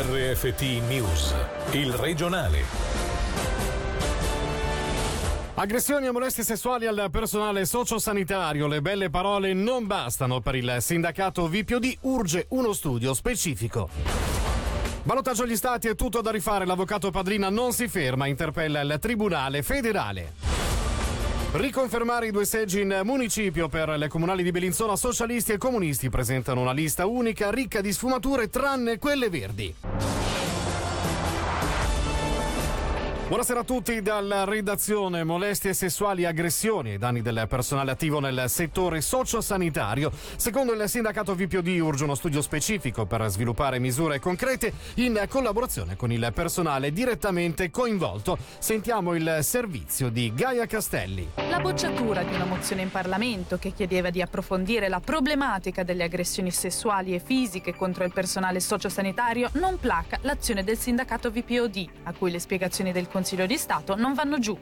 RFT News, il regionale. Aggressioni e molestie sessuali al personale sociosanitario. Le belle parole non bastano per il sindacato VPOD. Urge uno studio specifico. Valutaggio agli stati è tutto da rifare. L'avvocato Padrina non si ferma, interpella il Tribunale federale. Riconfermare i due seggi in municipio per le comunali di Bellinzona, socialisti e comunisti presentano una lista unica ricca di sfumature tranne quelle verdi. Buonasera a tutti dalla redazione. Molestie sessuali, aggressioni ai danni del personale attivo nel settore sociosanitario. Secondo il sindacato VPOD urge uno studio specifico per sviluppare misure concrete in collaborazione con il personale direttamente coinvolto. Sentiamo il servizio di Gaia Castelli. La bocciatura di una mozione in Parlamento che chiedeva di approfondire la problematica delle aggressioni sessuali e fisiche contro il personale sociosanitario non placa l'azione del sindacato VPOD, a cui le spiegazioni del Consiglio di Stato non vanno giù.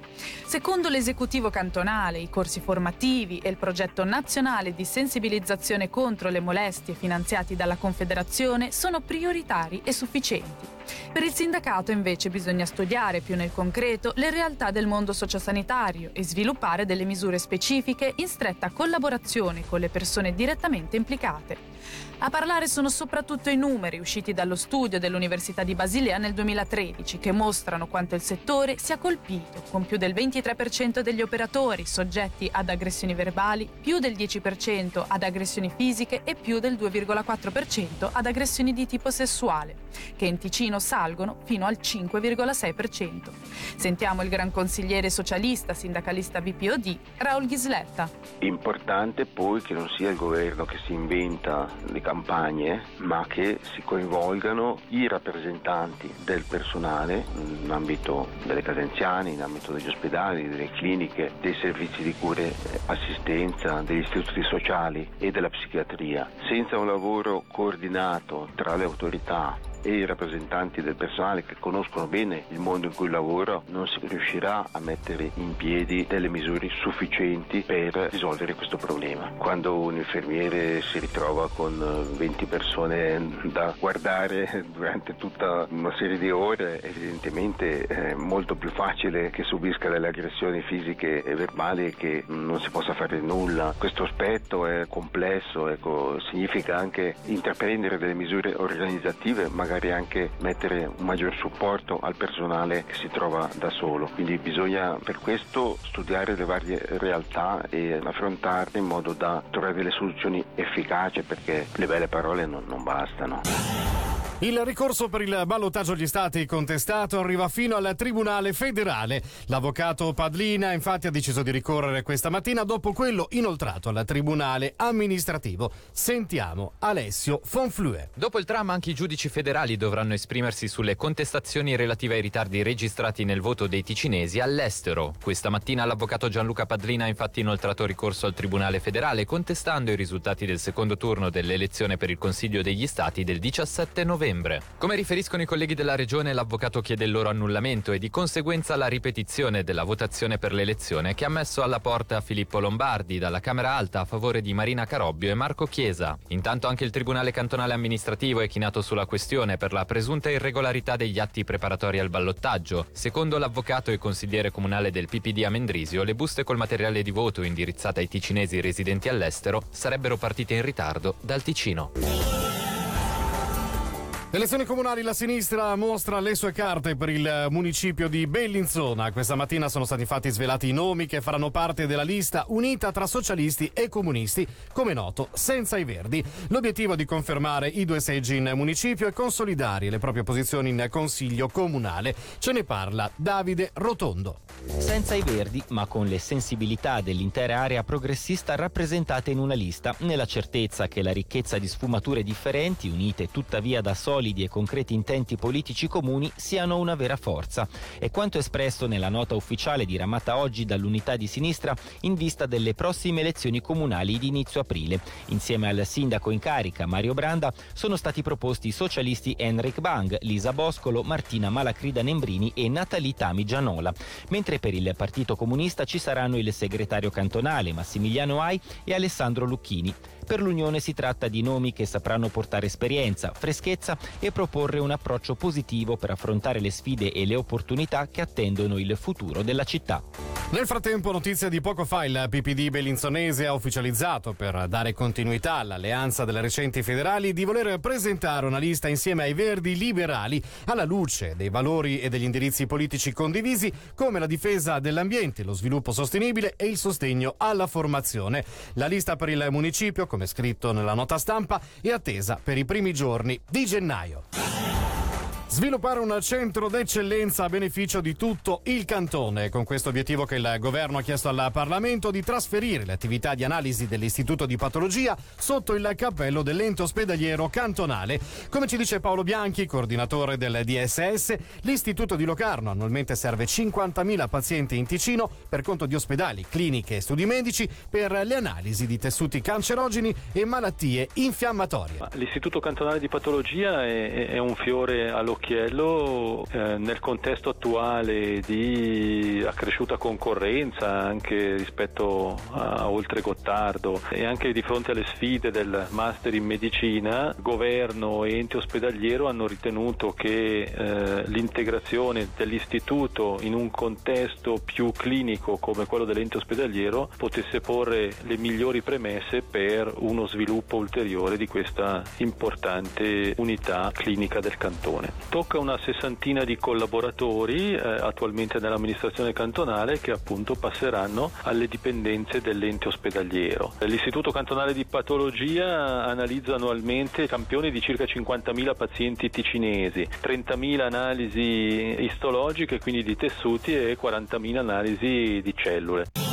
Secondo l'esecutivo cantonale, i corsi formativi e il progetto nazionale di sensibilizzazione contro le molestie finanziati dalla Confederazione sono prioritari e sufficienti. Per il sindacato invece bisogna studiare più nel concreto le realtà del mondo sociosanitario e sviluppare delle misure specifiche in stretta collaborazione con le persone direttamente implicate. A parlare sono soprattutto i numeri usciti dallo studio dell'Università di Basilea nel 2013 che mostrano quanto il settore sia colpito, con più del 23% degli operatori soggetti ad aggressioni verbali, più del 10% ad aggressioni fisiche e più del 2,4% ad aggressioni di tipo sessuale, che in Ticino salgono fino al 5,6%. Sentiamo il gran consigliere socialista sindacalista BPOD, Raul Ghisletta. Importante poi che non sia il governo che si inventa le campagne, ma che si coinvolgano i rappresentanti del personale in ambito delle case anziane, in ambito degli ospedali, delle cliniche, dei servizi di cure e assistenza, degli istituti sociali e della psichiatria. Senza un lavoro coordinato tra le autorità e i rappresentanti del personale che conoscono bene il mondo in cui lavoro non si riuscirà a mettere in piedi delle misure sufficienti per risolvere questo problema. Quando un infermiere si ritrova con 20 persone da guardare durante tutta una serie di ore, evidentemente è molto più facile che subisca delle aggressioni fisiche e verbali che non si possa fare nulla. Questo aspetto è complesso, ecco, significa anche intraprendere delle misure organizzative, magari magari anche mettere un maggior supporto al personale che si trova da solo. Quindi bisogna per questo studiare le varie realtà e affrontarle in modo da trovare delle soluzioni efficaci perché le belle parole non, non bastano. Il ricorso per il ballottaggio agli stati contestato arriva fino al Tribunale federale. L'avvocato Padlina infatti ha deciso di ricorrere questa mattina dopo quello inoltrato al Tribunale amministrativo. Sentiamo Alessio Fonflue. Dopo il tram anche i giudici federali dovranno esprimersi sulle contestazioni relative ai ritardi registrati nel voto dei ticinesi all'estero. Questa mattina l'avvocato Gianluca Padlina ha infatti inoltrato ricorso al Tribunale federale contestando i risultati del secondo turno dell'elezione per il Consiglio degli Stati del 17 novembre novembre. Come riferiscono i colleghi della regione, l'avvocato chiede il loro annullamento e di conseguenza la ripetizione della votazione per l'elezione che ha messo alla porta Filippo Lombardi dalla Camera Alta a favore di Marina Carobbio e Marco Chiesa. Intanto anche il Tribunale Cantonale Amministrativo è chinato sulla questione per la presunta irregolarità degli atti preparatori al ballottaggio. Secondo l'avvocato e consigliere comunale del PPD a Mendrisio, le buste col materiale di voto indirizzate ai ticinesi residenti all'estero sarebbero partite in ritardo dal Ticino. Elezioni comunali, la sinistra mostra le sue carte per il municipio di Bellinzona. Questa mattina sono stati infatti svelati i nomi che faranno parte della lista unita tra socialisti e comunisti, come noto, senza i verdi. L'obiettivo è di confermare i due seggi in municipio e consolidare le proprie posizioni in consiglio comunale. Ce ne parla Davide Rotondo. Senza i verdi, ma con le sensibilità dell'intera area progressista rappresentate in una lista, nella certezza che la ricchezza di sfumature differenti, unite tuttavia da solidi solidi e concreti intenti politici comuni siano una vera forza. È quanto espresso nella nota ufficiale diramata oggi dall'unità di sinistra in vista delle prossime elezioni comunali di inizio aprile. Insieme al sindaco in carica Mario Branda sono stati proposti i socialisti Enric Bang, Lisa Boscolo, Martina Malacrida Nembrini e Natalie Tami Gianola. Mentre per il Partito Comunista ci saranno il segretario cantonale Massimiliano Ai e Alessandro Lucchini. Per l'Unione si tratta di nomi che sapranno portare esperienza, freschezza e proporre un approccio positivo per affrontare le sfide e le opportunità che attendono il futuro della città. Nel frattempo, notizia di poco fa, il PPD bellinzonese ha ufficializzato, per dare continuità all'alleanza delle recenti federali, di voler presentare una lista insieme ai Verdi liberali alla luce dei valori e degli indirizzi politici condivisi come la difesa dell'ambiente, lo sviluppo sostenibile e il sostegno alla formazione. La lista per il municipio, come scritto nella nota stampa, è attesa per i primi giorni di gennaio. よ。Sviluppare un centro d'eccellenza a beneficio di tutto il cantone. Con questo obiettivo che il governo ha chiesto al Parlamento di trasferire le attività di analisi dell'Istituto di Patologia sotto il cappello dell'ente ospedaliero cantonale. Come ci dice Paolo Bianchi, coordinatore del DSS, l'Istituto di Locarno annualmente serve 50.000 pazienti in Ticino per conto di ospedali, cliniche e studi medici per le analisi di tessuti cancerogeni e malattie infiammatorie. L'Istituto cantonale di Patologia è, è un fiore all'occhio Occhiello eh, nel contesto attuale di accresciuta concorrenza anche rispetto a Oltre Gottardo e anche di fronte alle sfide del master in medicina, governo e ente ospedaliero hanno ritenuto che eh, l'integrazione dell'istituto in un contesto più clinico come quello dell'ente ospedaliero potesse porre le migliori premesse per uno sviluppo ulteriore di questa importante unità clinica del cantone tocca una sessantina di collaboratori eh, attualmente nell'amministrazione cantonale che appunto passeranno alle dipendenze dell'ente ospedaliero. L'Istituto cantonale di patologia analizza annualmente campioni di circa 50.000 pazienti ticinesi, 30.000 analisi istologiche, quindi di tessuti e 40.000 analisi di cellule.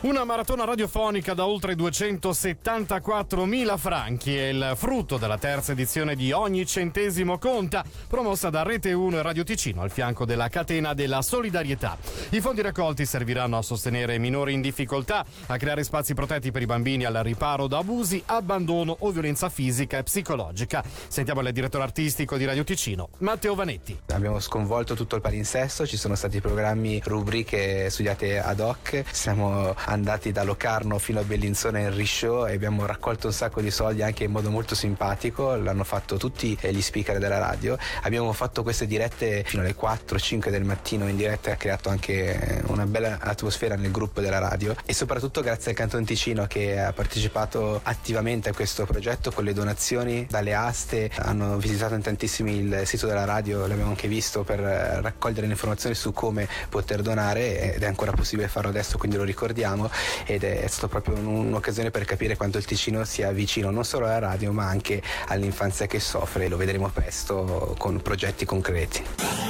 Una maratona radiofonica da oltre 274.000 franchi è il frutto della terza edizione di Ogni Centesimo Conta, promossa da Rete 1 e Radio Ticino al fianco della catena della solidarietà. I fondi raccolti serviranno a sostenere minori in difficoltà, a creare spazi protetti per i bambini al riparo da abusi, abbandono o violenza fisica e psicologica. Sentiamo il direttore artistico di Radio Ticino, Matteo Vanetti. Abbiamo sconvolto tutto il palinsesto, ci sono stati programmi, rubriche studiate ad hoc, siamo andati da Locarno fino a Bellinzona in Risciò e abbiamo raccolto un sacco di soldi anche in modo molto simpatico, l'hanno fatto tutti gli speaker della radio. Abbiamo fatto queste dirette fino alle 4-5 del mattino in diretta e ha creato anche una bella atmosfera nel gruppo della radio. E soprattutto grazie al Canton Ticino che ha partecipato attivamente a questo progetto con le donazioni dalle aste, hanno visitato in tantissimi il sito della radio, l'abbiamo anche visto per raccogliere le informazioni su come poter donare ed è ancora possibile farlo adesso, quindi lo ricordiamo Ticino ed è stata proprio un'occasione per capire quanto il Ticino sia vicino non solo alla radio ma anche all'infanzia che soffre e lo vedremo presto con progetti concreti.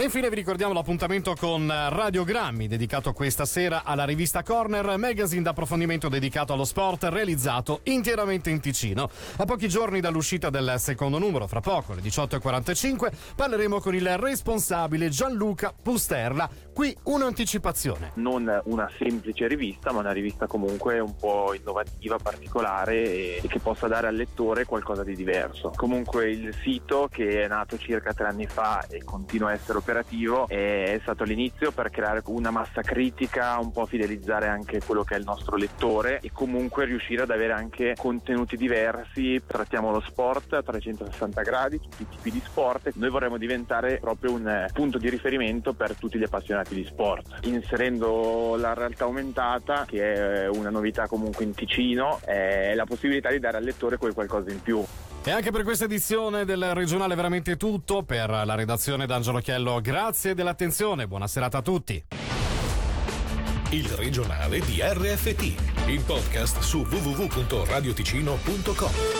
E infine vi ricordiamo l'appuntamento con Radiogrammi, dedicato questa sera alla rivista Corner, magazine d'approfondimento dedicato allo sport, realizzato interamente in Ticino. A pochi giorni dall'uscita del secondo numero, fra poco, alle 18.45, parleremo con il responsabile Gianluca Pusterla. Qui un'anticipazione. Non una semplice rivista, ma una rivista comunque un po' innovativa, particolare e che possa dare al lettore qualcosa di diverso. Comunque il sito, che è nato circa tre anni fa e continua a essere operativo, operativo è stato l'inizio per creare una massa critica, un po' fidelizzare anche quello che è il nostro lettore e comunque riuscire ad avere anche contenuti diversi. Trattiamo lo sport a 360 gradi, tutti i tipi di sport. Noi vorremmo diventare proprio un punto di riferimento per tutti gli appassionati di sport, inserendo la realtà aumentata, che è una novità comunque in Ticino, è la possibilità di dare al lettore quel qualcosa in più. E anche per questa edizione del regionale veramente tutto. Per la redazione d'Angelo Chiello, grazie dell'attenzione. Buona serata a tutti. Il regionale di RFT, il podcast su www.radioticino.com.